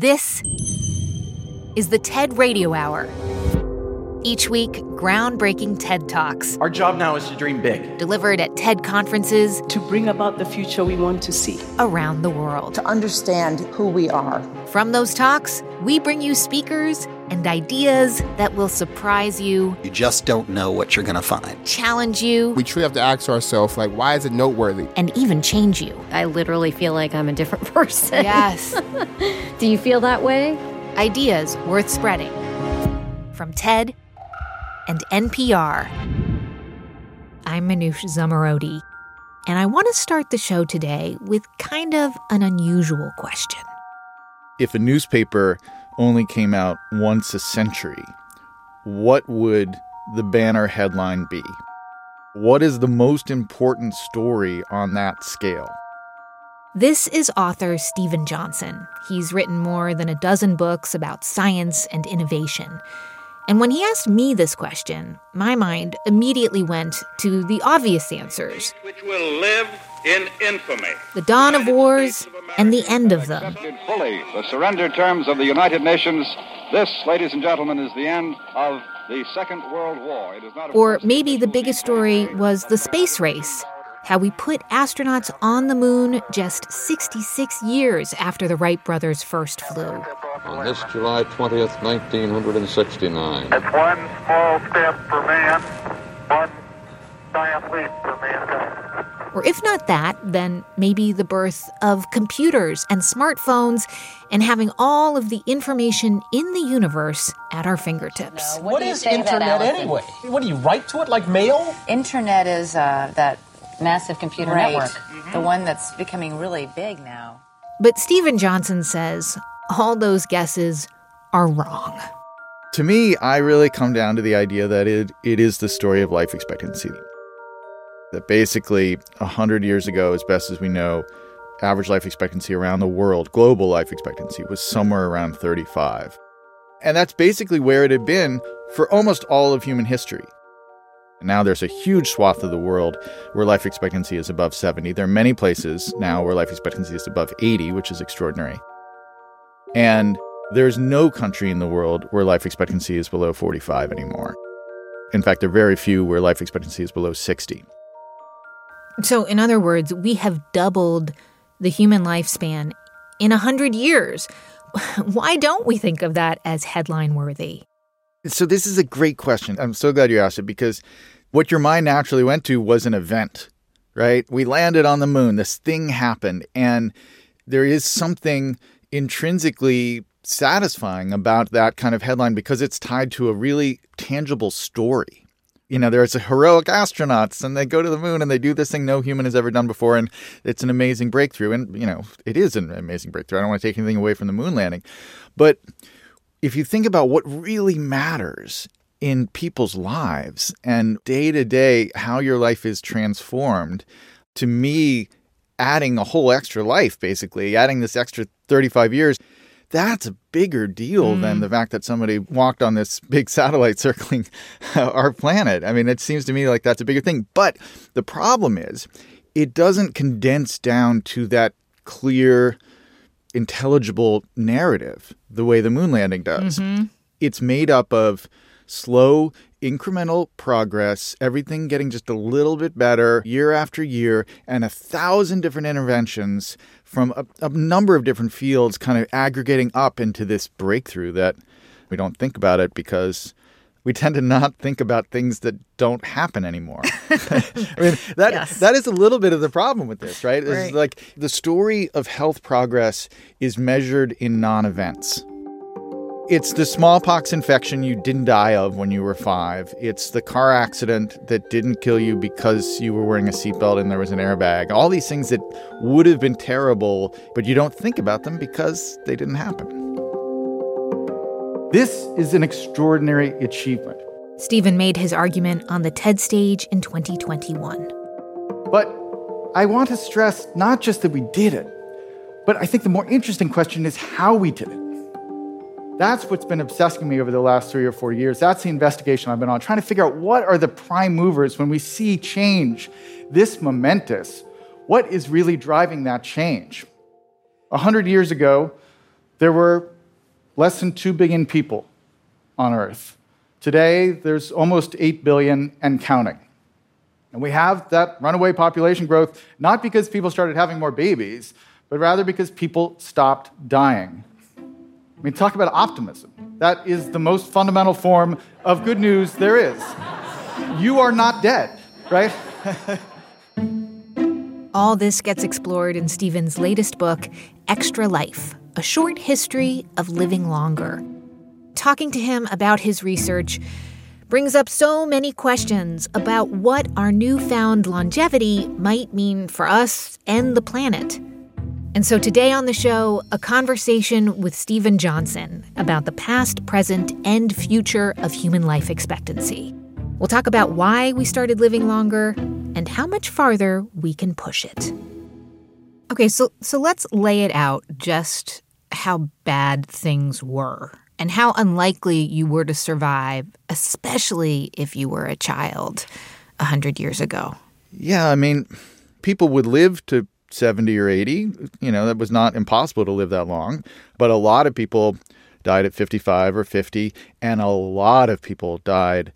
This is the TED Radio Hour. Each week, groundbreaking TED Talks. Our job now is to dream big. Delivered at TED conferences to bring about the future we want to see around the world. To understand who we are. From those talks, we bring you speakers and ideas that will surprise you. You just don't know what you're going to find. Challenge you. We truly have to ask ourselves, like, why is it noteworthy? And even change you. I literally feel like I'm a different person. Yes. Do you feel that way? Ideas worth spreading. From TED and NPR. I'm Manoush Zomorodi, and I want to start the show today with kind of an unusual question. If a newspaper only came out once a century, what would the banner headline be? What is the most important story on that scale? This is author Steven Johnson. He's written more than a dozen books about science and innovation. And when he asked me this question, my mind immediately went to the obvious answers. Which will live in infamy. The dawn of wars and the end of them. Fully the surrender terms of the United Nations. This, ladies and gentlemen, is the end of the Second World War. It is not or maybe the biggest story was the space race. How we put astronauts on the moon just 66 years after the Wright brothers first flew on this July 20th, 1969. It's one small step for man, one giant leap for mankind. Or if not that, then maybe the birth of computers and smartphones and having all of the information in the universe at our fingertips. what, what is internet that, anyway? What do you write to it like mail? Internet is uh, that massive computer right. network, mm-hmm. the one that's becoming really big now. But Steven Johnson says all those guesses are wrong. To me, I really come down to the idea that it, it is the story of life expectancy. That basically, 100 years ago, as best as we know, average life expectancy around the world, global life expectancy, was somewhere around 35. And that's basically where it had been for almost all of human history. Now there's a huge swath of the world where life expectancy is above 70. There are many places now where life expectancy is above 80, which is extraordinary. And there's no country in the world where life expectancy is below 45 anymore. In fact, there are very few where life expectancy is below 60. So, in other words, we have doubled the human lifespan in 100 years. Why don't we think of that as headline worthy? So, this is a great question. I'm so glad you asked it because what your mind naturally went to was an event, right? We landed on the moon, this thing happened, and there is something intrinsically satisfying about that kind of headline because it's tied to a really tangible story. You know, there's heroic astronauts and they go to the moon and they do this thing no human has ever done before. And it's an amazing breakthrough. And, you know, it is an amazing breakthrough. I don't want to take anything away from the moon landing. But if you think about what really matters in people's lives and day to day, how your life is transformed, to me, adding a whole extra life, basically, adding this extra 35 years, that's a bigger deal mm. than the fact that somebody walked on this big satellite circling our planet. I mean, it seems to me like that's a bigger thing. But the problem is, it doesn't condense down to that clear, intelligible narrative the way the moon landing does. Mm-hmm. It's made up of slow, incremental progress, everything getting just a little bit better year after year, and a thousand different interventions from a, a, number of different fields kind of aggregating up into this breakthrough that we don't think about it because we tend to not think about things that don't happen anymore. I mean, that yes. that is a little bit of the problem with this, right? right. It's like the story of health progress is measured in non-events. It's the smallpox infection you didn't die of when you were five. It's the car accident that didn't kill you because you were wearing a seatbelt and there was an airbag. All these things that would have been terrible, but you don't think about them because they didn't happen. This is an extraordinary achievement. Steven made his argument on the TED stage in 2021. But I want to stress not just that we did it, but I think the more interesting question is how we did it. That's what's been obsessing me over the last three or four years. That's the investigation I've been on, trying to figure out what are the prime movers when we see change this momentous. What is really driving that change? A hundred years ago, there were less than 2 billion people on Earth. Today, there's almost 8 billion and counting. And we have that runaway population growth not because people started having more babies, but rather because people stopped dying. I mean, talk about optimism. That is the most fundamental form of good news there is. You are not dead, right? All this gets explored in Steven's latest book, Extra Life A Short History of Living Longer. Talking to him about his research brings up so many questions about what our newfound longevity might mean for us and the planet. And so today on the show, a conversation with Steven Johnson about the past, present, and future of human life expectancy. We'll talk about why we started living longer and how much farther we can push it. Okay, so so let's lay it out just how bad things were and how unlikely you were to survive, especially if you were a child a hundred years ago. Yeah, I mean, people would live to 70 or 80. You know, that was not impossible to live that long. But a lot of people died at 55 or 50, and a lot of people died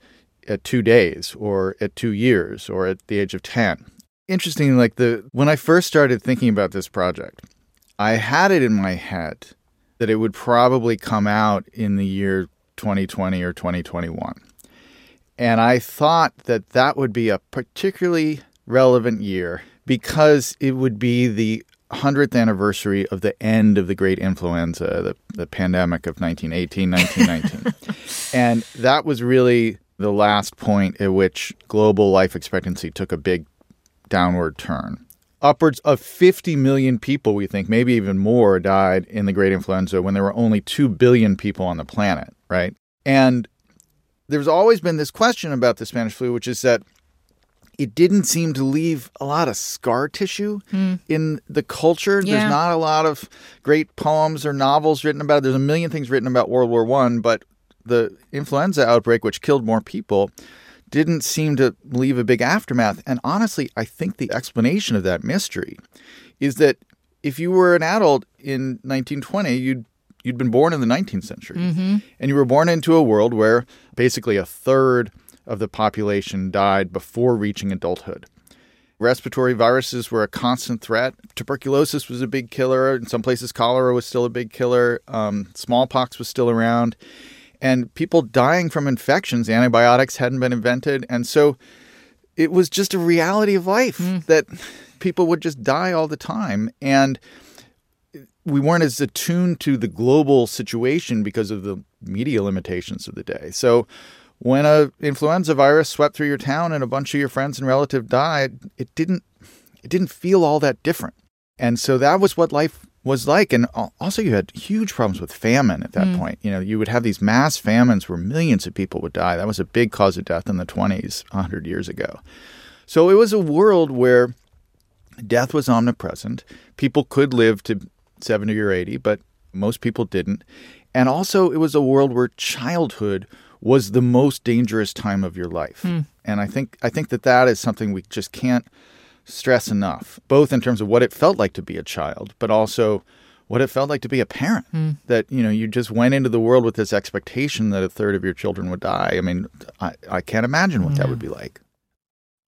at two days or at two years or at the age of 10. Interesting, like the when I first started thinking about this project, I had it in my head that it would probably come out in the year 2020 or 2021. And I thought that that would be a particularly relevant year because it would be the 100th anniversary of the end of the great influenza, the, the pandemic of 1918, 1919. and that was really the last point at which global life expectancy took a big downward turn. Upwards of 50 million people, we think, maybe even more, died in the great influenza when there were only 2 billion people on the planet, right? And there's always been this question about the Spanish flu, which is that it didn't seem to leave a lot of scar tissue mm. in the culture. Yeah. There's not a lot of great poems or novels written about it. There's a million things written about World War One, but the influenza outbreak, which killed more people, didn't seem to leave a big aftermath. And honestly, I think the explanation of that mystery is that if you were an adult in 1920, you'd you'd been born in the 19th century, mm-hmm. and you were born into a world where basically a third of the population died before reaching adulthood. Respiratory viruses were a constant threat. Tuberculosis was a big killer. In some places, cholera was still a big killer. Um, smallpox was still around. And people dying from infections, antibiotics hadn't been invented. And so it was just a reality of life mm. that people would just die all the time. And we weren't as attuned to the global situation because of the media limitations of the day. So when a influenza virus swept through your town and a bunch of your friends and relatives died, it didn't it didn't feel all that different. And so that was what life was like. And also, you had huge problems with famine at that mm. point. You know, you would have these mass famines where millions of people would die. That was a big cause of death in the 20s, 100 years ago. So it was a world where death was omnipresent. People could live to 70 or 80, but most people didn't. And also, it was a world where childhood was the most dangerous time of your life. Mm. And I think I think that that is something we just can't stress enough, both in terms of what it felt like to be a child, but also what it felt like to be a parent. Mm. That you know you just went into the world with this expectation that a third of your children would die. I mean, I, I can't imagine what yeah. that would be like.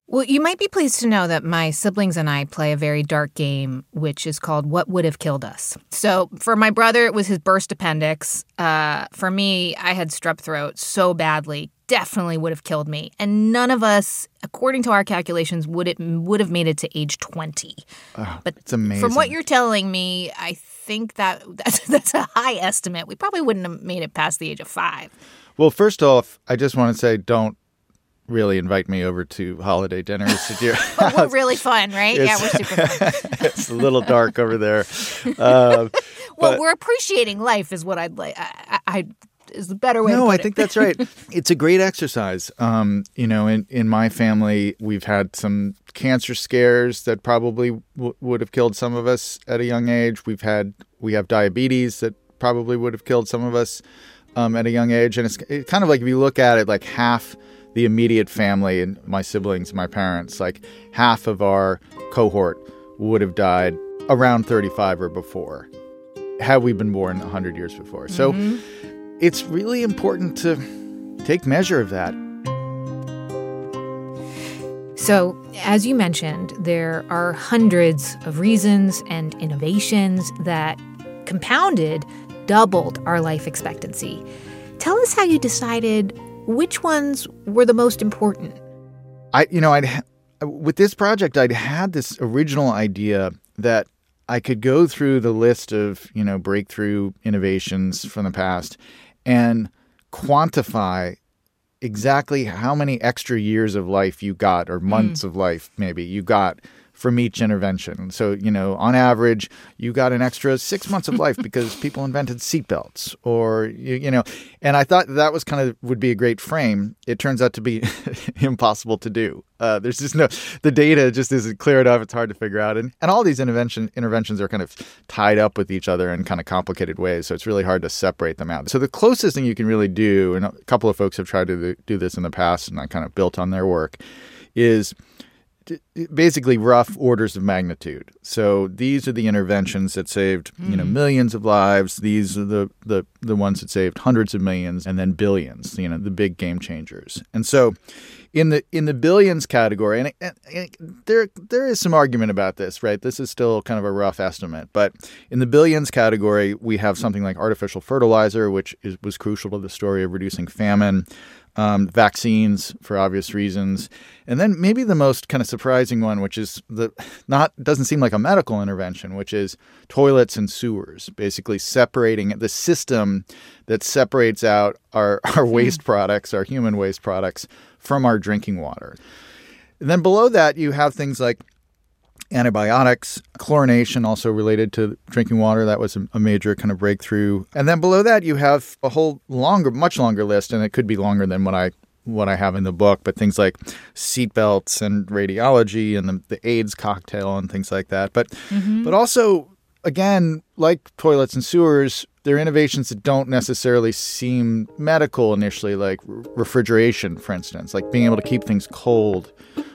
Well, you might be pleased to know that my siblings and I play a very dark game, which is called What Would Have Killed Us. So, for my brother, it was his burst appendix. Uh, for me, I had strep throat so badly, definitely would have killed me. And none of us, according to our calculations, would it would have made it to age 20. Oh, but it's amazing. From what you're telling me, I think that that's, that's a high estimate. We probably wouldn't have made it past the age of five. Well, first off, I just want to say don't really invite me over to holiday dinners at your We're really fun, right? yeah, we're super fun. it's a little dark over there. Uh, well, but, we're appreciating life, is what I'd like. I, I is the better way. No, I think that's right. It's a great exercise. Um, you know, in in my family, we've had some cancer scares that probably w- would have killed some of us at a young age. We've had we have diabetes that probably would have killed some of us um, at a young age, and it's, it's kind of like if you look at it, like half the immediate family and my siblings, my parents, like half of our cohort would have died around 35 or before. had we been born 100 years before. So Mhm. it's really important to take measure of that. So, as you mentioned, there are hundreds of reasons and innovations that compounded doubled our life expectancy. Tell us how you decided which ones were the most important. I, you know, I'd with this project, I'd had this original idea that I could go through the list of you know breakthrough innovations from the past and quantify exactly how many extra years of life you got or months mm. of life maybe you got from each intervention. So, you know, on average, you got an extra six months of life because people invented seatbelts or, you, you know, and I thought that was kind of would be a great frame. It turns out to be impossible to do. Uh, there's just no, the data just isn't clear enough. It's hard to figure out. And, and all these intervention interventions are kind of tied up with each other in kind of complicated ways. So it's really hard to separate them out. So the closest thing you can really do, and a couple of folks have tried to do this in the past, and I kind of built on their work, is basically rough orders of magnitude. So these are the interventions that saved, you know, mm-hmm. millions of lives. These are the, the the ones that saved hundreds of millions and then billions, you know, the big game changers. And so in the in the billions category and, and, and there there is some argument about this, right? This is still kind of a rough estimate, but in the billions category, we have something like artificial fertilizer, which is, was crucial to the story of reducing famine um, vaccines for obvious reasons, and then maybe the most kind of surprising one, which is the not doesn't seem like a medical intervention, which is toilets and sewers, basically separating the system that separates out our our waste products, our human waste products, from our drinking water. And then below that, you have things like antibiotics, chlorination, also related to drinking water. That was a major kind of breakthrough. And then below that, you have a whole longer, much longer list, and it could be longer than what I what I have in the book. But things like seatbelts and radiology and the, the AIDS cocktail and things like that. But Mm-hmm. but also again, like toilets and sewers, they're innovations that don't necessarily seem medical initially, like refrigeration, for instance, like being able to keep things cold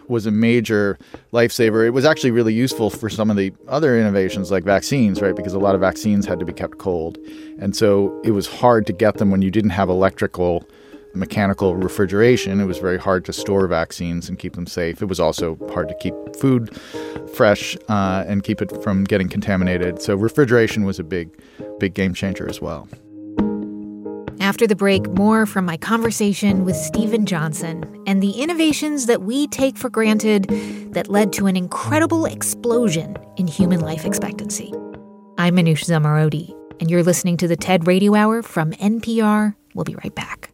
was a major lifesaver. It was actually really useful for some of the other innovations like vaccines, right? Because a lot of vaccines had to be kept cold. And so it was hard to get them when you didn't have electrical mechanical refrigeration. It was very hard to store vaccines and keep them safe. It was also hard to keep food fresh uh, and keep it from getting contaminated. So refrigeration was a big, big game changer as well. After the break, more from my conversation with Steven Johnson and the innovations that we take for granted that led to an incredible explosion in human life expectancy. I'm Manoush Zomorodi, and you're listening to the TED Radio Hour from NPR. We'll be right back.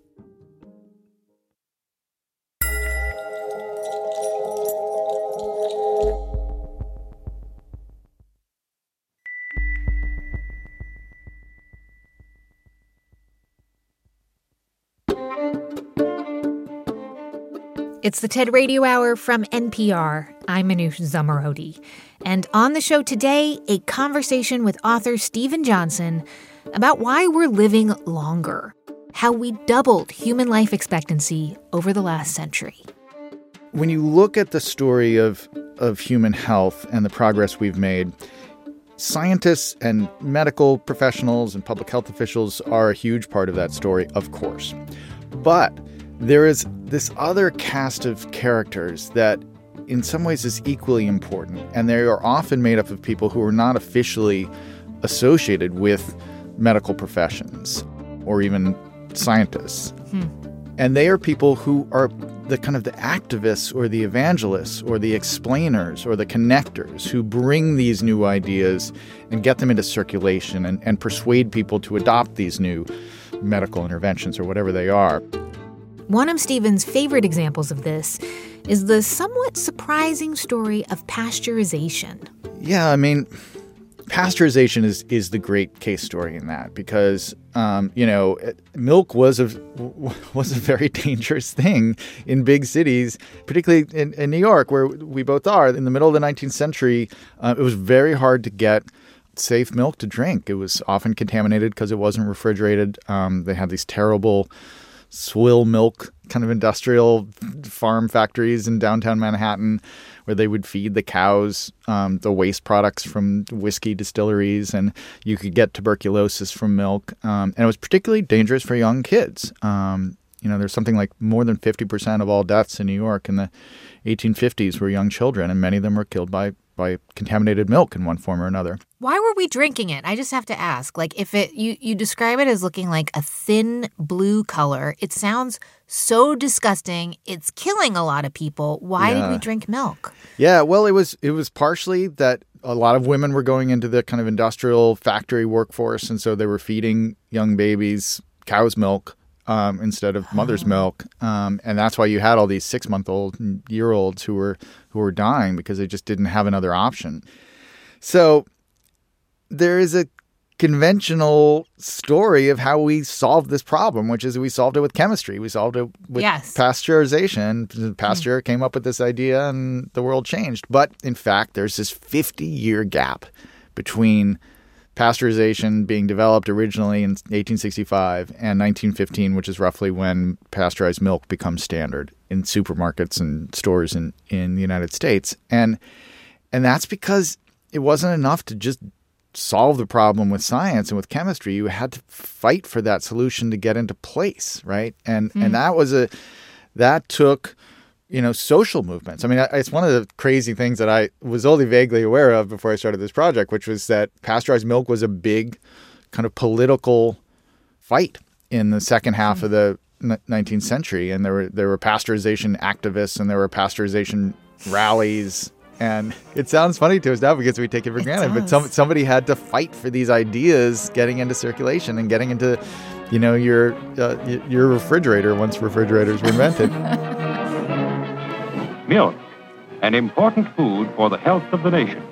It's the TED Radio Hour from NPR. I'm Manoush Zomorodi. And on the show today, a conversation with author Steven Johnson about why we're living longer, how we doubled human life expectancy over the last century. When you look at the story of, of human health and the progress we've made, scientists and medical professionals and public health officials are a huge part of that story, of course. But there is this other cast of characters that in some ways is equally important and they are often made up of people who are not officially associated with medical professions or even scientists Hmm. and they are people who are the kind of the activists or the evangelists or the explainers or the connectors who bring these new ideas and get them into circulation and, and persuade people to adopt these new medical interventions or whatever they are One of Steven's favorite examples of this is the somewhat surprising story of pasteurization. Yeah, I mean, pasteurization is is the great case story in that because um, you know milk was a was a very dangerous thing in big cities, particularly in, in New York where we both are. In the middle of the 19th century, uh, it was very hard to get safe milk to drink. It was often contaminated because it wasn't refrigerated. Um, they had these terrible swill milk kind of industrial farm factories in downtown Manhattan where they would feed the cows um, the waste products from whiskey distilleries, and you could get tuberculosis from milk. Um, and it was particularly dangerous for young kids. Um, you know, there's something like more than 50% of all deaths in New York in the 1850s were young children, and many of them were killed by by contaminated milk in one form or another. Why were we drinking it? I just have to ask. Like if it you you describe it as looking like a thin blue color, it sounds so disgusting. It's killing a lot of people. Why yeah. did we drink milk? Yeah, well, it was it was partially that a lot of women were going into the kind of industrial factory workforce and so they were feeding young babies cow's milk um, instead of mother's oh. milk, um, and that's why you had all these six month old year olds who were who were dying because they just didn't have another option. So there is a conventional story of how we solved this problem, which is we solved it with chemistry. We solved it with yes. pasteurization. Pasteur mm. came up with this idea and the world changed. But in fact, there's this 50 year gap between pasteurization being developed originally in 1865 and 1915, which is roughly when pasteurized milk becomes standard in supermarkets and stores in, in the United States. And and that's because it wasn't enough to just solve the problem with science and with chemistry. You had to fight for that solution to get into place, right? And mm-hmm. and that was a that took you know, social movements. I mean, it's one of the crazy things that I was only vaguely aware of before I started this project, which was that pasteurized milk was a big kind of political fight in the second half of the 19th century, and there were there were pasteurization activists and there were pasteurization rallies. And it sounds funny to us now because we take it for granted, does. but some, somebody had to fight for these ideas getting into circulation and getting into, you know, your uh, your refrigerator once refrigerators were invented. Milk, an important food for the health of the nation.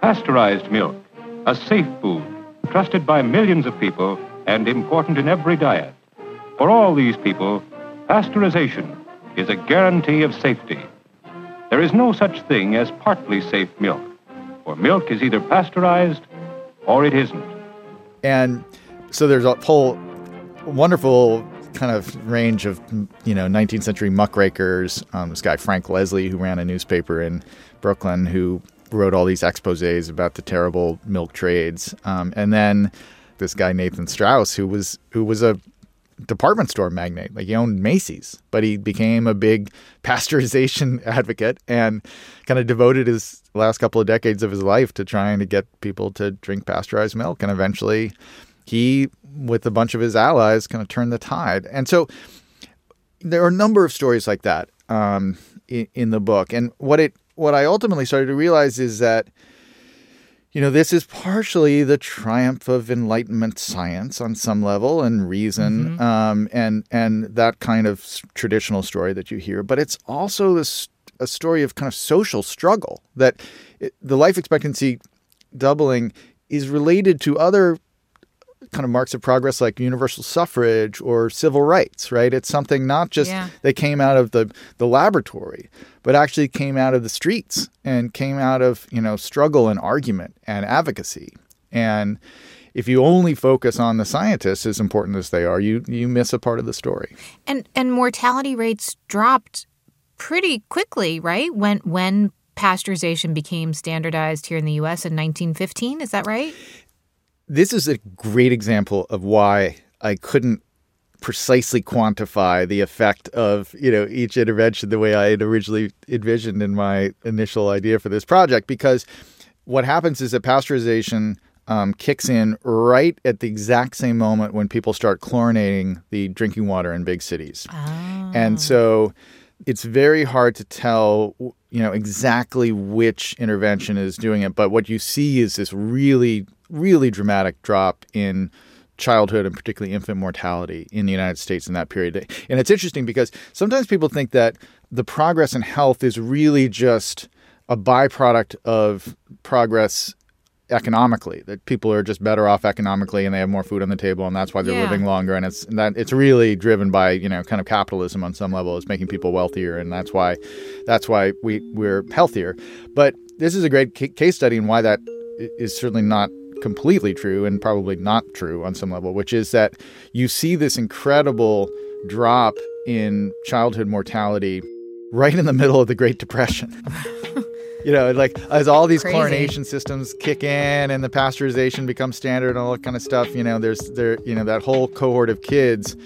Pasteurized milk, a safe food, trusted by millions of people and important in every diet. For all these people, pasteurization is a guarantee of safety. There is no such thing as partly safe milk, for milk is either pasteurized or it isn't. And so there's a whole wonderful kind of range of you know 19th century muckrakers. Um, this guy Frank Leslie, who ran a newspaper in Brooklyn, who wrote all these exposés about the terrible milk trades, um, and then this guy Nathan Straus, who was who was a department store magnate. Like he owned Macy's, but he became a big pasteurization advocate and kind of devoted his last couple of decades of his life to trying to get people to drink pasteurized milk. And eventually, he with a bunch of his allies, kind of turned the tide. And so there are a number of stories like that um, in, in the book. And what it what I ultimately started to realize is that you know this is partially the triumph of enlightenment science on some level and reason mm-hmm. um, and and that kind of traditional story that you hear but it's also this a story of kind of social struggle that it, the life expectancy doubling is related to other kind of marks of progress like universal suffrage or civil rights, right? It's something not just yeah. that came out of the, the laboratory, but actually came out of the streets and came out of, you know, struggle and argument and advocacy. And if you only focus on the scientists, as important as they are, you you miss a part of the story. And and mortality rates dropped pretty quickly, right? When when pasteurization became standardized here in the US in 1915, is that right? This is a great example of why I couldn't precisely quantify the effect of you know each intervention the way I had originally envisioned in my initial idea for this project because what happens is that pasteurization um, kicks in right at the exact same moment when people start chlorinating the drinking water in big cities, oh. and so it's very hard to tell you know exactly which intervention is doing it but what you see is this really really dramatic drop in childhood and particularly infant mortality in the United States in that period. And it's interesting because sometimes people think that the progress in health is really just a byproduct of progress economically that people are just better off economically and they have more food on the table and that's why they're yeah. living longer and it's and that it's really driven by you know kind of capitalism on some level it's making people wealthier and that's why that's why we we're healthier but this is a great case study in why that is certainly not completely true and probably not true on some level, which is that you see this incredible drop in childhood mortality right in the middle of the Great Depression. you know, like as all these Crazy. chlorination systems kick in and the pasteurization becomes standard and all that kind of stuff, you know, there's there, you know, that whole cohort of kids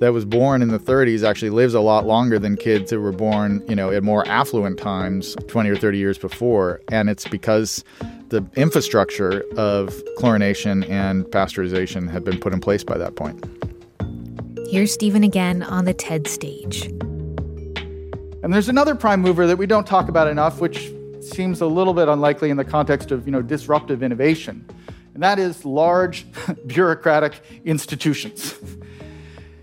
that was born in the 30s actually lives a lot longer than kids that were born, you know, at more affluent times 20 or 30 years before. And it's because the infrastructure of chlorination and pasteurization had been put in place by that point. Here's Steven again on the TED stage. And there's another prime mover that we don't talk about enough, which seems a little bit unlikely in the context of you know disruptive innovation, and that is large bureaucratic institutions.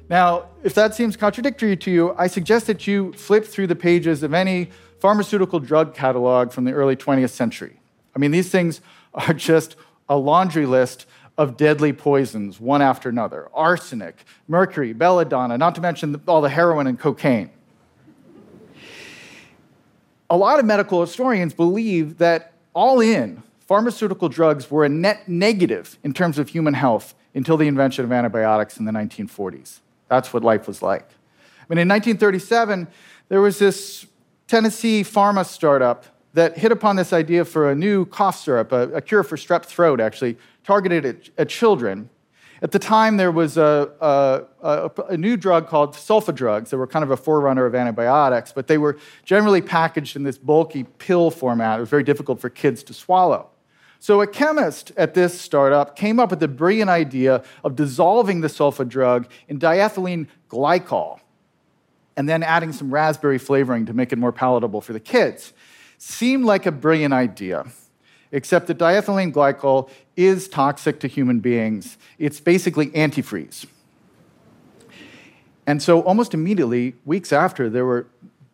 now, if that seems contradictory to you, I suggest that you flip through the pages of any pharmaceutical drug catalog from the early 20th century. I mean, these things are just a laundry list of deadly poisons, one after another arsenic, mercury, belladonna, not to mention all the heroin and cocaine. A lot of medical historians believe that all in, pharmaceutical drugs were a net negative in terms of human health until the invention of antibiotics in the 1940s. That's what life was like. I mean, in 1937, there was this Tennessee pharma startup that hit upon this idea for a new cough syrup, a, a cure for strep throat, actually, targeted at, at children. At the time, there was a, a, a, a, new drug called sulfa drugs that were kind of a forerunner of antibiotics, but they were generally packaged in this bulky pill format. It was very difficult for kids to swallow. So, a chemist at this startup came up with the brilliant idea of dissolving the sulfa drug in diethylene glycol and then adding some raspberry flavoring to make it more palatable for the kids. Seemed like a brilliant idea except that diethylene glycol is toxic to human beings. It's basically antifreeze. And so, almost immediately, weeks after, there were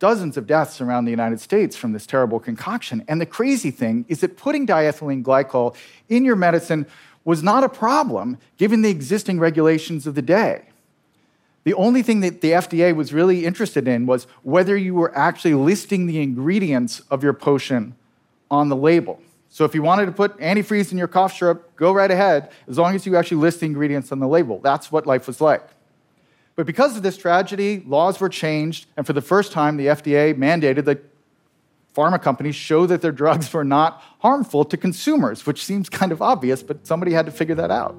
dozens of deaths around the United States from this terrible concoction. And the crazy thing is that putting diethylene glycol in your medicine was not a problem given the existing regulations of the day. The only thing that the FDA was really interested in was whether you were actually listing the ingredients of your potion on the label. So if you wanted to put antifreeze in your cough syrup, go right ahead, as long as you actually list the ingredients on the label. That's what life was like. But because of this tragedy, laws were changed, and for the first time, the FDA mandated that pharma companies show that their drugs were not harmful to consumers, which seems kind of obvious, but somebody had to figure that out.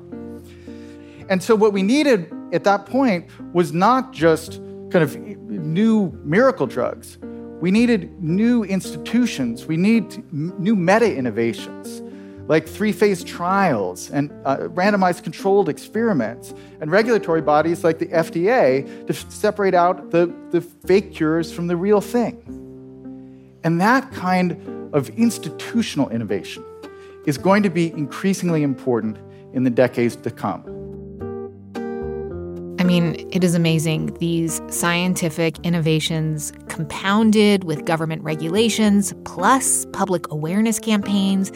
And so, what we needed at that point was not just kind of new miracle drugs. We needed new institutions. We need new meta innovations like three phase trials and uh, randomized controlled experiments and regulatory bodies like the FDA to f- separate out the, the fake cures from the real thing. And that kind of institutional innovation is going to be increasingly important in the decades to come. I mean, it is amazing. These scientific innovations, compounded with government regulations, plus public awareness campaigns.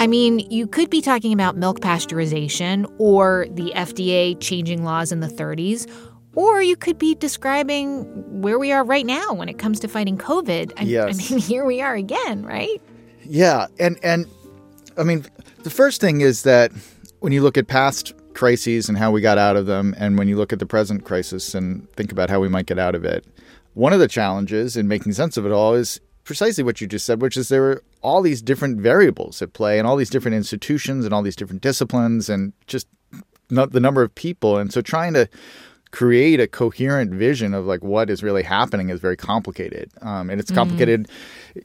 I mean, you could be talking about milk pasteurization or the FDA changing laws in the 30s, or you could be describing where we are right now when it comes to fighting COVID. I, yes. I mean, here we are again, right? Yeah, and and I mean, the first thing is that when you look at past crises and how we got out of them, and when you look at the present crisis and think about how we might get out of it, one of the challenges in making sense of it all is precisely what you just said, which is there are all these different variables at play and all these different institutions and all these different disciplines and just not the number of people. And so trying to create a coherent vision of like what is really happening is very complicated um, and it's complicated mm-hmm.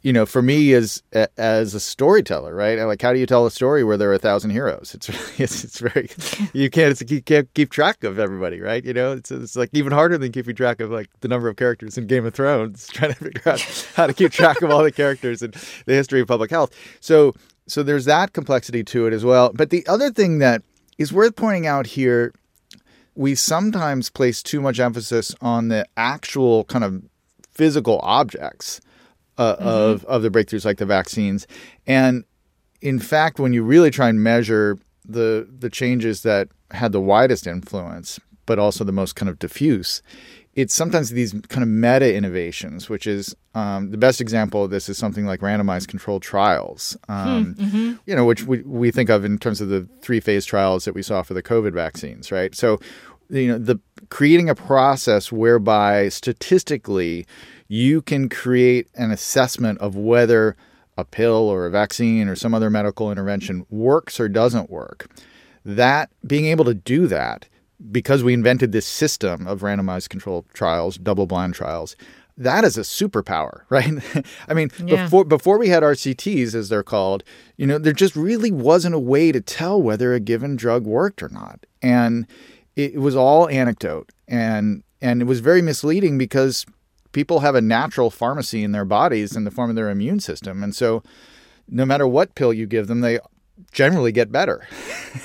You know for me as as a storyteller right? Like how do you tell a story where there are a thousand heroes? It's it's, it's very you can't you can't keep track of everybody right? You know it's, it's like even harder than keeping track of like the number of characters in game of thrones trying to figure out how to keep track of all the characters and the history of public health. So so there's that complexity to it as well. But the other thing that is worth pointing out here we sometimes place too much emphasis on the actual kind of physical objects uh, mm-hmm. of of the breakthroughs like the vaccines and in fact when you really try and measure the the changes that had the widest influence but also the most kind of diffuse it's sometimes these kind of meta innovations, which is um, the best example of this is something like randomized controlled trials, um, mm-hmm. you know, which we, we think of in terms of the three phase trials that we saw for the COVID vaccines, right? So, you know, the creating a process whereby statistically you can create an assessment of whether a pill or a vaccine or some other medical intervention works or doesn't work. That being able to do that because we invented this system of randomized controlled trials, double blind trials, that is a superpower, right? I mean, Yeah. before before we had RCTs as they're called, you know, there just really wasn't a way to tell whether a given drug worked or not. And it, it was all anecdote and and it was very misleading because people have a natural pharmacy in their bodies in the form of their immune system. And so no matter what pill you give them, they generally get better.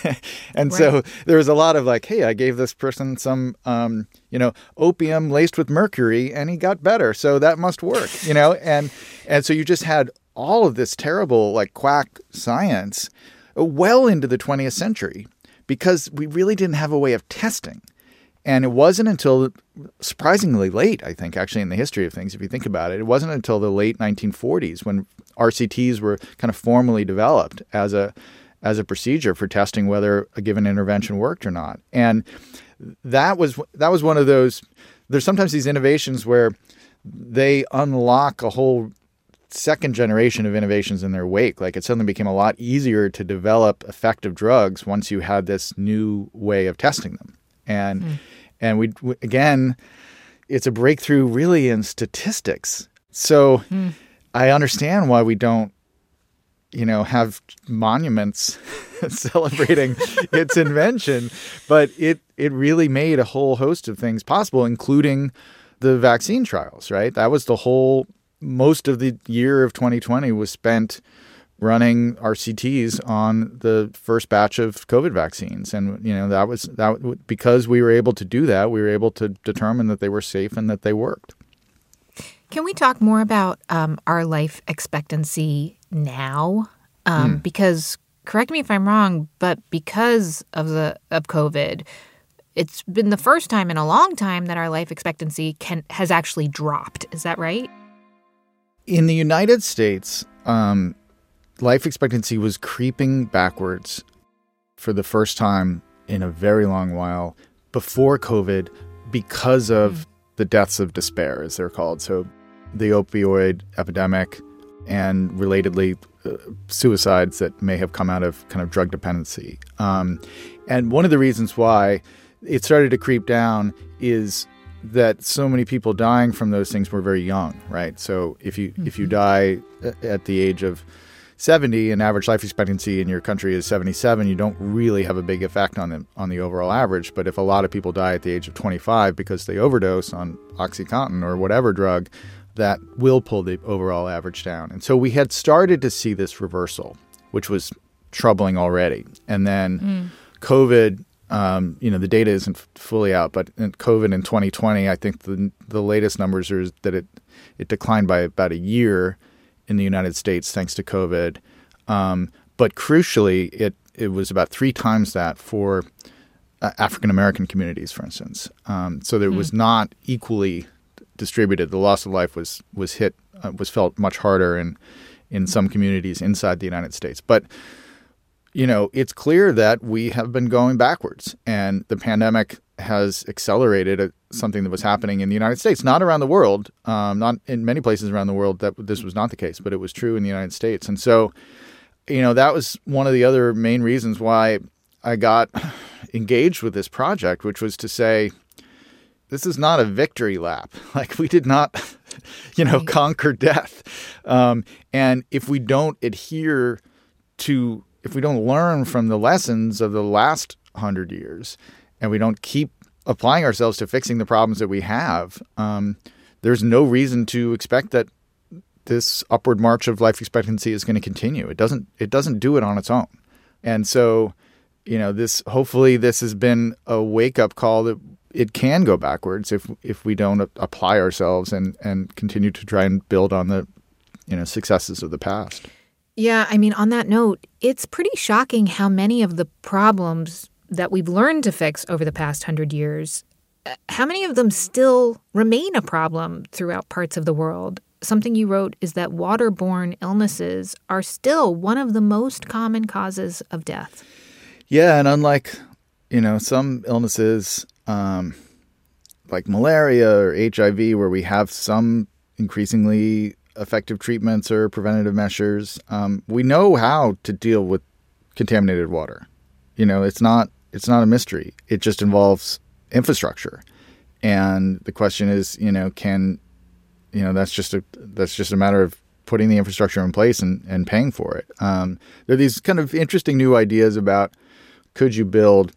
and so there was a lot of like, hey, I gave this person some, um, you know, opium laced with mercury, and he got better, so that must work, you know. And and so you just had all of this terrible like quack science well into the 20th century because we really didn't have a way of testing. And it wasn't until surprisingly late, I think, actually, in the history of things, if you think about it, it wasn't until the late 1940s when RCTs were kind of formally developed as a as a procedure for testing whether a given intervention worked or not. And that was that was one of those. There's sometimes these innovations where they unlock a whole second generation of innovations in their wake. Like it suddenly became a lot easier to develop effective drugs once you had this new way of testing them. And hmm. And we again, it's a breakthrough really in statistics. So hmm. I understand why we don't, you know, have monuments celebrating its invention, but it it really made a whole host of things possible, including the vaccine trials. Right, that was the whole. Most of the year of 2020 was spent running RCTs on the first batch of COVID vaccines, and you know that was that because we were able to do that, we were able to determine that they were safe and that they worked. Can we talk more about um, our life expectancy now? Um, Hmm. Because correct me if I'm wrong, but because of the of COVID, it's been the first time in a long time that our life expectancy can has actually dropped. Is that right? In the United States, um, life expectancy was creeping backwards for the first time in a very long while before COVID because of the deaths of despair, as they're called. So, the opioid epidemic and relatedly, uh, suicides that may have come out of kind of drug dependency. Um, and one of the reasons why it started to creep down is that so many people dying from those things were very young, right? So if you if you die at the age of 70 and average life expectancy in your country is 77, you don't really have a big effect on the on the overall average, but if a lot of people die at the age of 25 because they overdose on OxyContin or whatever drug, that will pull the overall average down. And so we had started to see this reversal, which was troubling already. And then COVID, um, you know, the data isn't fully out, but in COVID in 2020, I think the the latest numbers are that it it declined by about a year in the United States thanks to COVID. Um, but crucially, it it was about three times that for uh, African American communities, for instance. Um, so there was not equally distributed. The loss of life was was hit uh, was felt much harder in in some communities inside the United States. But you know, it's clear that we have been going backwards, and the pandemic has accelerated something that was happening in the United States, not around the world. Um, not in many places around the world that this was not the case, but it was true in the United States. And so, you know, that was one of the other main reasons why I got engaged with this project, which was to say, this is not a victory lap. Like we did not, you know, conquer death. Um, and if we don't adhere to, if we don't learn from the lessons of the last hundred years, and we don't keep applying ourselves to fixing the problems that we have, um, there's no reason to expect that this upward march of life expectancy is going to continue. It doesn't. It doesn't do it on its own. And so, you know, this hopefully this has been a wake up call that it can go backwards if if we don't apply ourselves and and continue to try and build on the you know successes of the past. Yeah, I mean, on that note, it's pretty shocking how many of the problems that we've learned to fix over the past hundred years uh, how many of them still remain a problem throughout parts of the world? Something you wrote is that waterborne illnesses are still one of the most common causes of death. Yeah, and unlike, you know, some illnesses um, like malaria or HIV, where we have some increasingly effective treatments or preventative measures, um, we know how to deal with contaminated water. You know, it's not it's not a mystery. It just involves infrastructure, and the question is, you know, can you know that's just a that's just a matter of putting the infrastructure in place and, and paying for it. Um, there are these kind of interesting new ideas about could you build,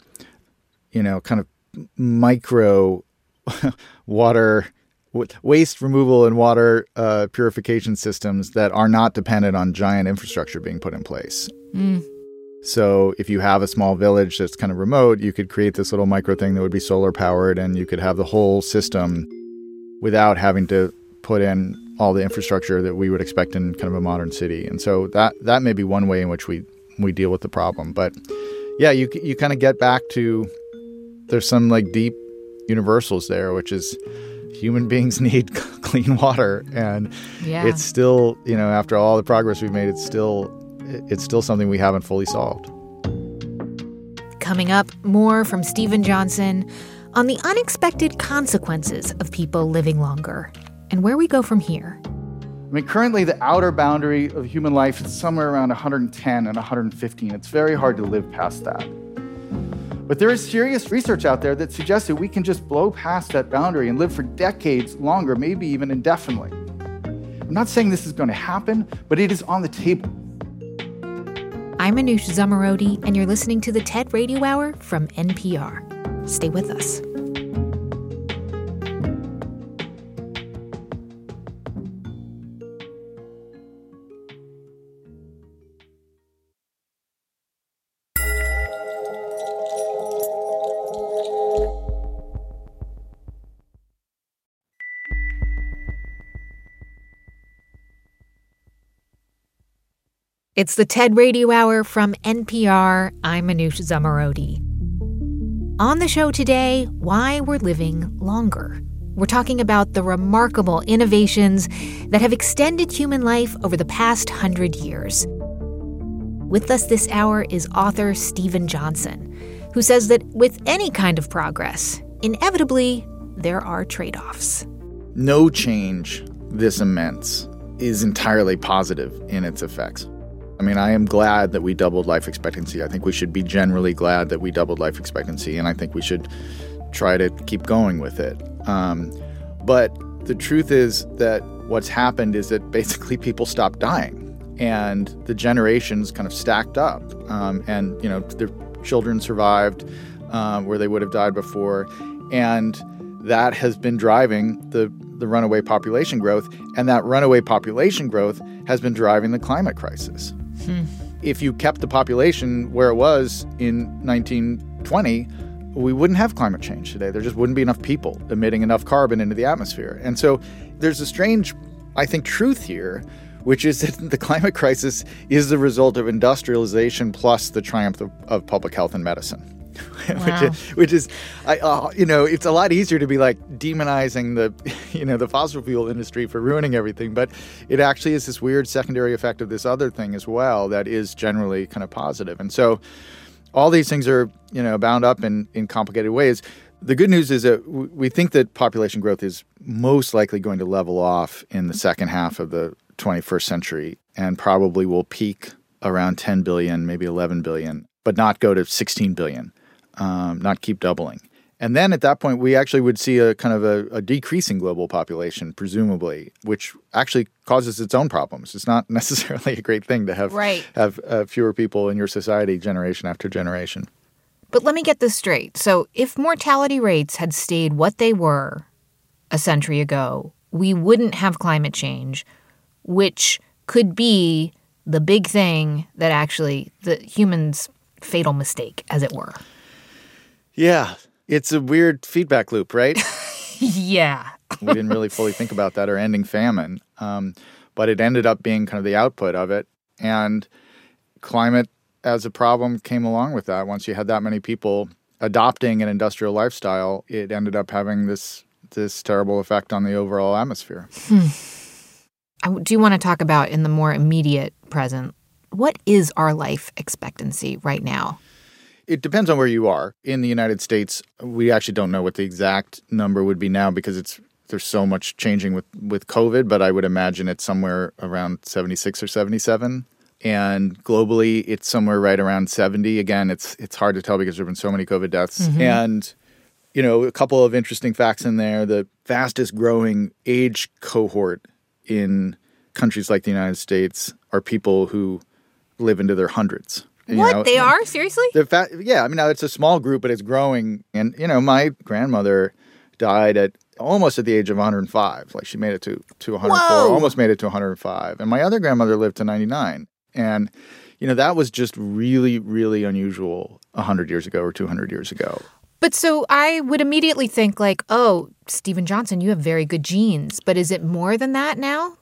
you know, kind of micro water waste removal and water uh, purification systems that are not dependent on giant infrastructure being put in place. Mm. So if you have a small village that's kind of remote, you could create this little micro thing that would be solar powered and you could have the whole system without having to put in all the infrastructure that we would expect in kind of a modern city. And so that that may be one way in which we we deal with the problem. But yeah, you you kind of get back to there's some like deep universals there, which is human beings need clean water, and yeah. it's still you know after all the progress we've made, it's still it's still something we haven't fully solved. Coming up, more from Steven Johnson on the unexpected consequences of people living longer and where we go from here. I mean, currently the outer boundary of human life is somewhere around 110 and 115. It's very hard to live past that. But there is serious research out there that suggests that we can just blow past that boundary and live for decades longer, maybe even indefinitely. I'm not saying this is going to happen, but it is on the table. I'm Manoush Zomorodi, and you're listening to the TED Radio Hour from NPR. Stay with us. It's the TED Radio Hour from NPR. I'm Manoush Zomorodi. On the show today, why we're living longer. We're talking about the remarkable innovations that have extended human life over the past hundred years. With us this hour is author Steven Johnson, who says that with any kind of progress, inevitably there are trade offs. No change this immense is entirely positive in its effects. I mean, I am glad that we doubled life expectancy. I think we should be generally glad that we doubled life expectancy, and I think we should try to keep going with it. Um, but the truth is that what's happened is that basically people stopped dying, and the generations kind of stacked up, um, and you know their children survived um, where they would have died before, and that has been driving the the runaway population growth, and that runaway population growth has been driving the climate crisis. Hmm. If you kept the population where it was in 1920, we wouldn't have climate change today. There just wouldn't be enough people emitting enough carbon into the atmosphere. And so there's a strange, I think, truth here, which is that the climate crisis is the result of industrialization plus the triumph of, of public health and medicine. Wow. which is, which is I, uh, you know, it's a lot easier to be like demonizing the, you know, the fossil fuel industry for ruining everything, but it actually is this weird secondary effect of this other thing as well that is generally kind of positive. And so, all these things are, you know, bound up in in complicated ways. The good news is that we think that population growth is most likely going to level off in the second half of the 21st century and probably will peak around 10 billion, maybe 11 billion, but not go to 16 billion um, not keep doubling. And then at that point, we actually would see a kind of a, a, decreasing global population, presumably, which actually causes its own problems. It's not necessarily a great thing to have right. have uh, fewer people in your society generation after generation. But let me get this straight. So, if mortality rates had stayed what they were a century ago, we wouldn't have climate change, which could be the big thing that actually the humans' fatal mistake, as it were. Yeah, it's a weird feedback loop, right? yeah. we didn't really fully think about that or ending famine, um, but it ended up being kind of the output of it. And climate as a problem came along with that. Once you had that many people adopting an industrial lifestyle, it ended up having this this terrible effect on the overall atmosphere. I do want to talk about in the more immediate present. What is our life expectancy right now? It depends on where you are. In the United States, we actually don't know what the exact number would be now because it's there's so much changing with with COVID, but I would imagine it's somewhere around 76 or 77. And globally, it's somewhere right around 70. Again, it's it's hard to tell because there've been so many COVID deaths. Mm-hmm. And you know, a couple of interesting facts in there. The fastest growing age cohort in countries like the United States are people who live into their hundreds. What know, they are seriously? the fa- yeah, I mean, now it's a small group, but it's growing. And you know, my grandmother died at almost at the age of 105. Like she made it to to 104, Whoa. almost made it to 105. And my other grandmother lived to 99. And you know, that was just really, really unusual 100 years ago or 200 years ago. But so I would immediately think like, oh, Steven Johnson, you have very good genes. But is it more than that now?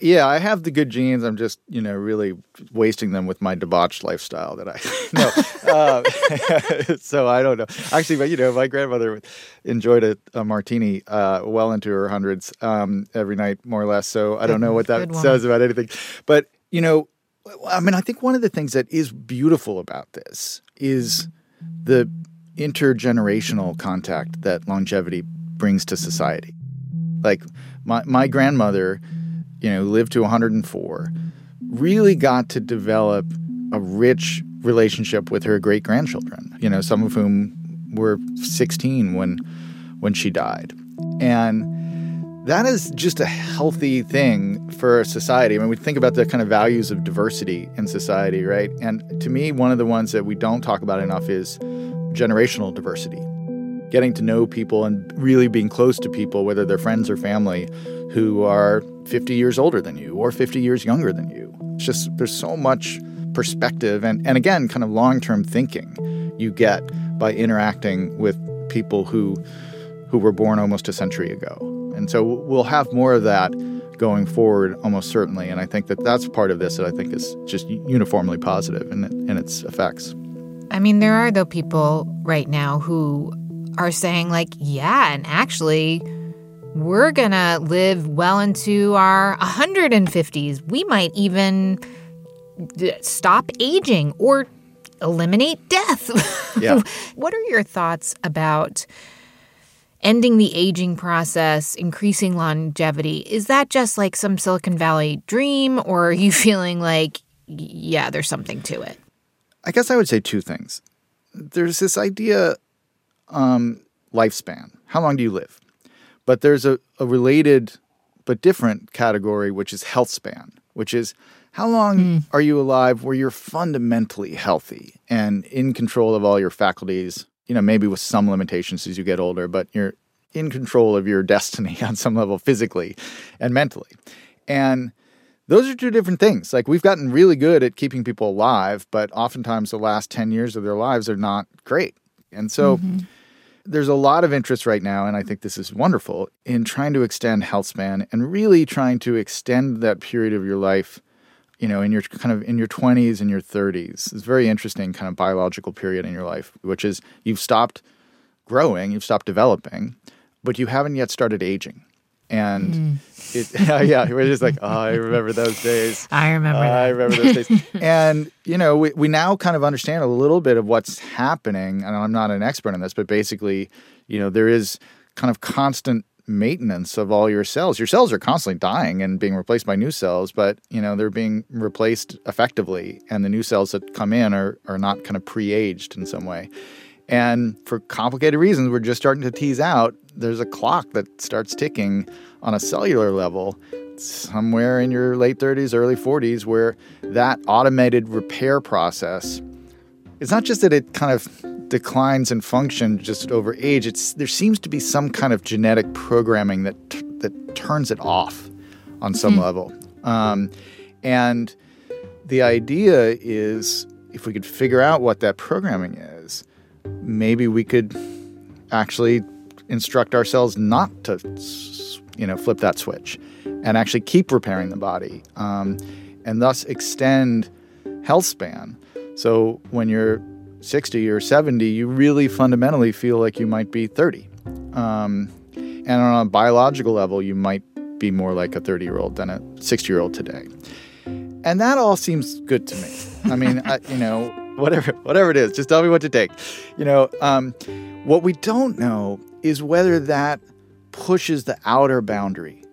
Yeah, I have the good genes. I'm just, you know, really wasting them with my debauched lifestyle that I no. uh, so I don't know. Actually, but you know, my grandmother enjoyed a, a martini uh, well into her hundreds um, every night, more or less. So I don't know what that says about anything. But you know, I mean, I think one of the things that is beautiful about this is the intergenerational contact that longevity brings to society. Like my my grandmother you know, lived to 104, really got to develop a rich relationship with her great grandchildren, you know, some of whom were 16 when when she died. And that is just a healthy thing for society. I mean, we think about the kind of values of diversity in society, right? And to me, one of the ones that we don't talk about enough is generational diversity. Getting to know people and really being close to people, whether they're friends or family, who are 50 years older than you or 50 years younger than you. It's just there's so much perspective and, and again, kind of long term thinking you get by interacting with people who who were born almost a century ago. And so we'll have more of that going forward almost certainly. And I think that that's part of this that I think is just uniformly positive in, in its effects. I mean, there are though people right now who are saying like, yeah, and actually we're to live well into our 150s. We might even stop aging or eliminate death. Yeah. what are your thoughts about ending the aging process, increasing longevity? Is that just like some Silicon Valley dream, or are you feeling like, yeah, there's something to it? I guess I would say two things. There's this idea um, lifespan. How long do you live? But there's a, a related but different category, which is health span, which is how long are you alive where you're fundamentally healthy and in control of all your faculties, you know, maybe with some limitations as you get older, but you're in control of your destiny on some level physically and mentally. And those are two different things. Like we've gotten really good at keeping people alive, but oftentimes the last 10 years of their lives are not great. And so mm-hmm. there's a lot of interest right now, and I think this is wonderful, in trying to extend health span and really trying to extend that period of your life, you know, in your kind of in your 20s and your 30s. It's a very interesting kind of biological period in your life, which is you've stopped growing, you've stopped developing, but you haven't yet started aging. And hmm. it, yeah, we're just like, oh, I remember those days. I remember oh, I remember those days. and, you know, we, we now kind of understand a little bit of what's happening. And I'm not an expert in this, but basically, you know, there is kind of constant maintenance of all your cells. Your cells are constantly dying and being replaced by new cells, but, you know, they're being replaced effectively. And the new cells that come in are, are not kind of pre aged in some way. And for complicated reasons, we're just starting to tease out there's a clock that starts ticking on a cellular level somewhere in your late 30s, early 40s, where that automated repair process it's not just that it kind of declines in function just over age. It's there seems to be some kind of genetic programming that that turns it off on some level. Um, and the idea is if we could figure out what that programming is, maybe we could actually instruct ourselves not to, you know, flip that switch and actually keep repairing the body, um, and thus extend health span. So when you're 60 or 70, you really fundamentally feel like you might be 30. Um, and on a biological level, you might be more like a 30 year old than a 60 year old today. And that all seems good to me. I mean, I, you know, whatever whatever it is, just tell me what to take. You know, um, what we don't know is whether that pushes the outer boundary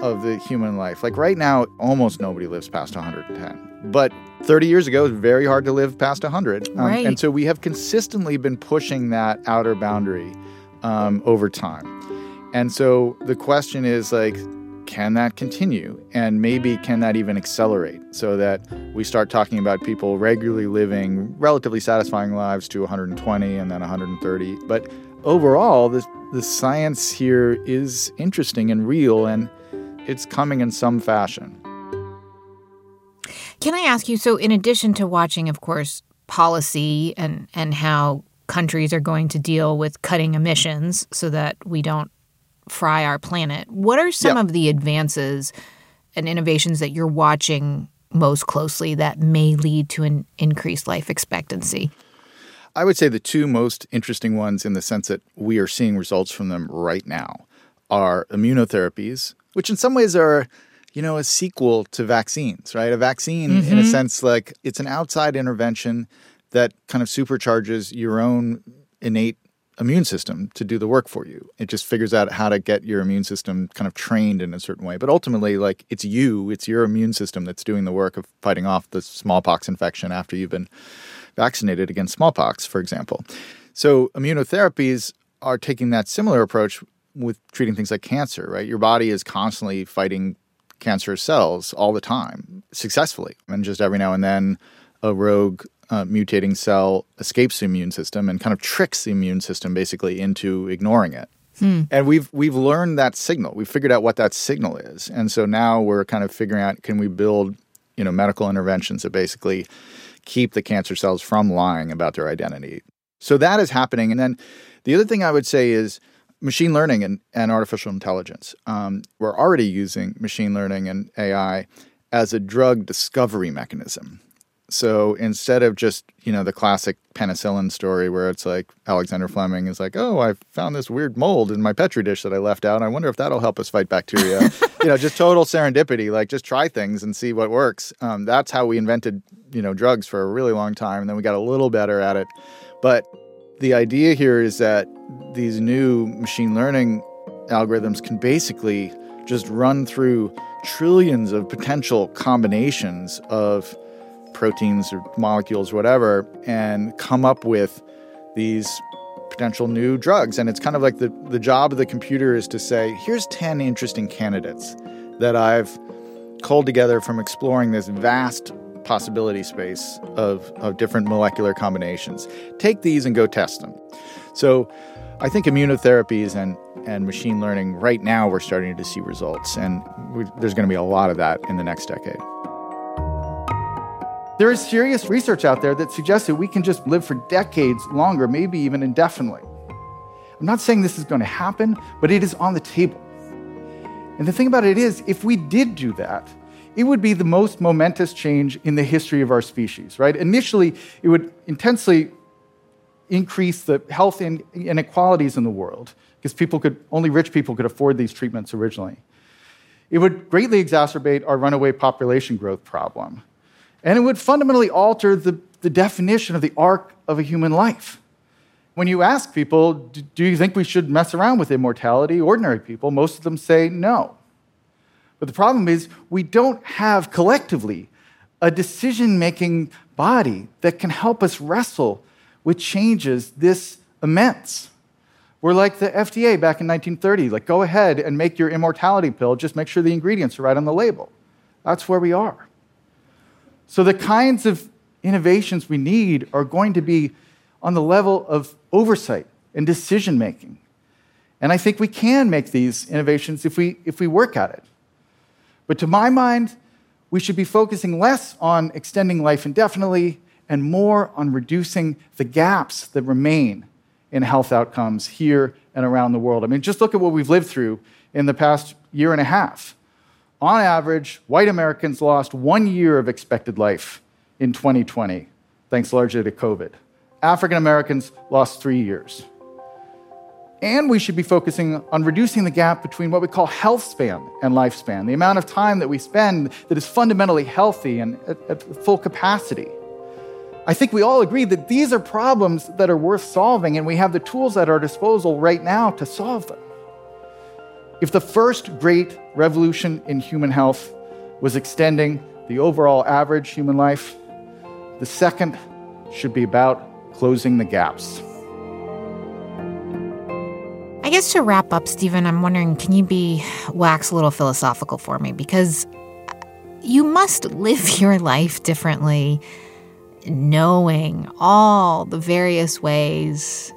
of the human life. Like right now, almost nobody lives past 110. But 30 years ago, it was very hard to live past 100. Um, Right. And so we have consistently been pushing that outer boundary um, over time. And so the question is like, can that continue? And maybe can that even accelerate so that we start talking about people regularly living relatively satisfying lives to 120 and then 130? But overall, the, the science here is interesting and real, and it's coming in some fashion. Can I ask you? So, in addition to watching, of course, policy and and how countries are going to deal with cutting emissions so that we don't fry our planet, what are some Yeah. of the advances and innovations that you're watching most closely that may lead to an increased life expectancy? I would say the two most interesting ones, in the sense that we are seeing results from them right now, are immunotherapies, which in some ways are, you know, a sequel to vaccines, right? A vaccine, in a Mhm. sense, like it's an outside intervention that kind of supercharges your own innate immune system to do the work for you. It just figures out how to get your immune system kind of trained in a certain way. But ultimately, like it's you, it's your immune system that's doing the work of fighting off the smallpox infection after you've been vaccinated against smallpox, for example. So immunotherapies are taking that similar approach with treating things like cancer, right? Your body is constantly fighting cancerous cells all the time successfully. And just every now and then a rogue uh, mutating cell escapes the immune system and kind of tricks the immune system basically into ignoring it. Hmm. And we've we've learned that signal. We've figured out what that signal is. And so now we're kind of figuring out can we build, you know, medical interventions that basically keep the cancer cells from lying about their identity. So that is happening. And then the other thing I would say is machine learning and, and artificial intelligence. Um, we're already using machine learning and AI as a drug discovery mechanism. So instead of just, you know, the classic penicillin story where it's like Alexander Fleming is like, oh, I found this weird mold in my Petri dish that I left out. I wonder if that'll help us fight bacteria. you know, just total serendipity, like just try things and see what works. Um, that's how we invented, you know, drugs for a really long time. And then we got a little better at it. But the idea here is that these new machine learning algorithms can basically just run through trillions of potential combinations of proteins or molecules, whatever, and come up with these potential new drugs. And it's kind of like the, the job of the computer is to say, here's 10 interesting candidates that I've culled together from exploring this vast possibility space of, of different molecular combinations. Take these and go test them. So I think immunotherapies and, and machine learning, right now, we're starting to see results. And we, there's going to be a lot of that in the next decade. There is serious research out there that suggests that we can just live for decades longer, maybe even indefinitely. I'm not saying this is going to happen, but it is on the table. And the thing about it is, if we did do that, it would be the most momentous change in the history of our species, right? Initially, it would intensely increase the health inequalities in the world because people could only rich people could afford these treatments originally. It would greatly exacerbate our runaway population growth problem. And it would fundamentally alter the, the definition of the arc of a human life. When you ask people, do you think we should mess around with immortality? Ordinary people, most of them say no. But the problem is, we don't have collectively a decision making body that can help us wrestle with changes this immense. We're like the FDA back in 1930, like, go ahead and make your immortality pill, just make sure the ingredients are right on the label. That's where we are. So, the kinds of innovations we need are going to be on the level of oversight and decision making. And I think we can make these innovations if we, if we work at it. But to my mind, we should be focusing less on extending life indefinitely and more on reducing the gaps that remain in health outcomes here and around the world. I mean, just look at what we've lived through in the past year and a half. On average, white Americans lost one year of expected life in 2020, thanks largely to COVID. African Americans lost three years. And we should be focusing on reducing the gap between what we call health span and lifespan, the amount of time that we spend that is fundamentally healthy and at, at full capacity. I think we all agree that these are problems that are worth solving, and we have the tools at our disposal right now to solve them. If the first great revolution in human health was extending the overall average human life, the second should be about closing the gaps. I guess to wrap up, Steven, I'm wondering can you be wax a little philosophical for me? Because you must live your life differently knowing all the various ways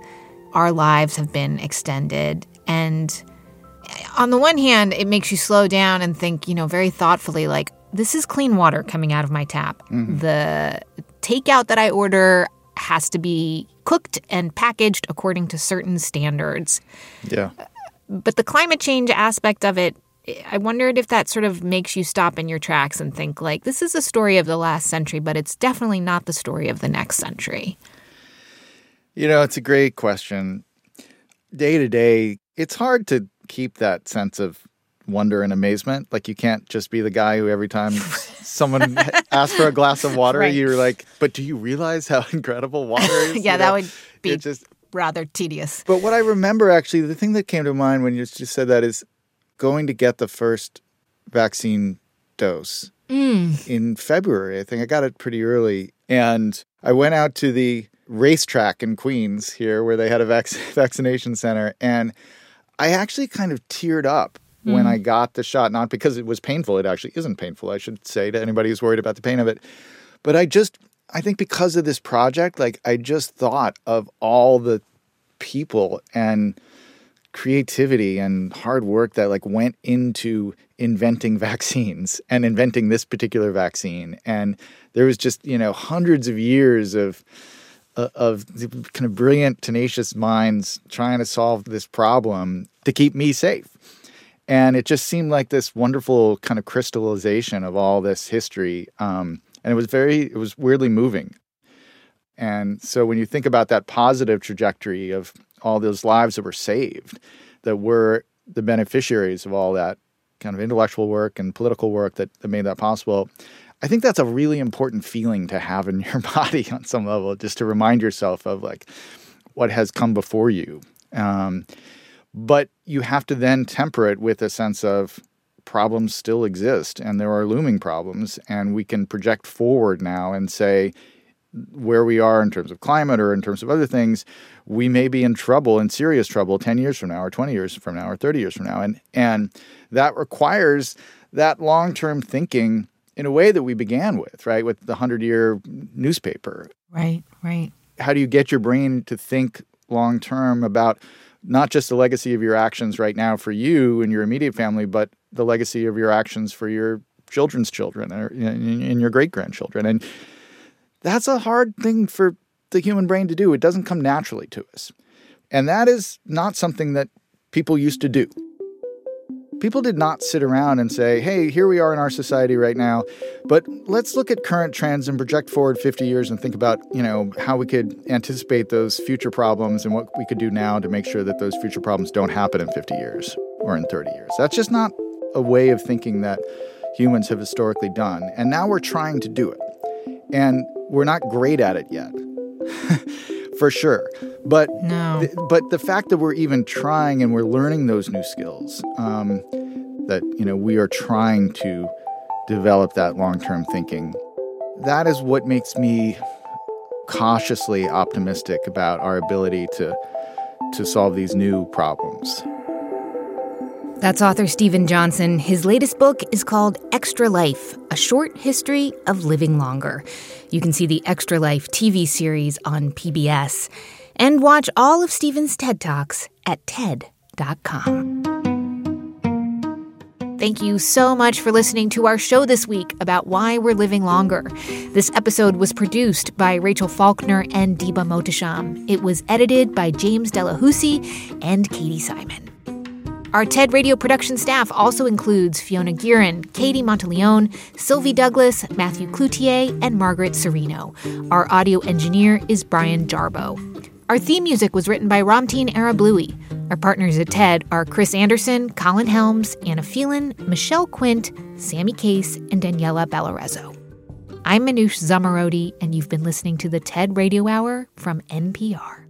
our lives have been extended. And on the one hand, it makes you slow down and think, you know, very thoughtfully, like, this is clean water coming out of my tap. Mm-hmm. The takeout that I order has to be cooked and packaged according to certain standards. Yeah. But the climate change aspect of it I wondered if that sort of makes you stop in your tracks and think, like, this is a story of the last century, but it's definitely not the story of the next century. You know, it's a great question. Day to day, it's hard to keep that sense of wonder and amazement. Like, you can't just be the guy who every time someone asks for a glass of water, right. you're like, but do you realize how incredible water is? yeah, you know? that would be just rather tedious. But what I remember actually, the thing that came to mind when you just said that is going to get the first vaccine dose mm. in February. I think I got it pretty early. And I went out to the racetrack in Queens here where they had a vac- vaccination center. And I actually kind of teared up mm. when I got the shot, not because it was painful. It actually isn't painful, I should say to anybody who's worried about the pain of it. But I just, I think because of this project, like I just thought of all the people and creativity and hard work that like went into inventing vaccines and inventing this particular vaccine and there was just you know hundreds of years of uh, of kind of brilliant tenacious minds trying to solve this problem to keep me safe and it just seemed like this wonderful kind of crystallization of all this history um, and it was very it was weirdly moving and so when you think about that positive trajectory of all those lives that were saved, that were the beneficiaries of all that kind of intellectual work and political work that, that made that possible. I think that's a really important feeling to have in your body on some level, just to remind yourself of like what has come before you. Um, but you have to then temper it with a sense of problems still exist and there are looming problems, and we can project forward now and say, where we are in terms of climate or in terms of other things, we may be in trouble, in serious trouble, 10 years from now, or 20 years from now, or 30 years from now. And, and that requires that long term thinking in a way that we began with, right? With the 100 year newspaper. Right, right. How do you get your brain to think long term about not just the legacy of your actions right now for you and your immediate family, but the legacy of your actions for your children's children or in your great grandchildren? And that's a hard thing for the human brain to do. It doesn't come naturally to us. And that is not something that people used to do. People did not sit around and say, hey, here we are in our society right now, but let's look at current trends and project forward 50 years and think about, you know, how we could anticipate those future problems and what we could do now to make sure that those future problems don't happen in 50 years or in 30 years. That's just not a way of thinking that humans have historically done. And now we're trying to do it. And we're not great at it yet. For sure. But no. th- but the fact that we're even trying and we're learning those new skills, um, that you know we are trying to develop that long-term thinking, that is what makes me cautiously optimistic about our ability to to solve these new problems. That's author Steven Johnson. His latest book is called Extra Life A Short History of Living Longer. You can see the Extra Life TV series on PBS and watch all of Steven's TED Talks at TED.com. Thank you so much for listening to our show this week about why we're living longer. This episode was produced by Rachel Faulkner and Diba Mohtasham. It was edited by James Delahoussaye and Katie Simon. Our TED Radio production staff also includes Fiona Guerin, Katie Monteleone, Sylvie Douglas, Matthew Cloutier, and Margaret Serino. Our audio engineer is Brian Jarboe. Our theme music was written by Ramteen Arablouei. Our partners at TED are Chris Anderson, Colin Helms, Anna Phelan, Michelle Quint, Sammy Case, and Daniela Ballarezo. I'm Manoush Zomorodi, and you've been listening to the TED Radio Hour from NPR.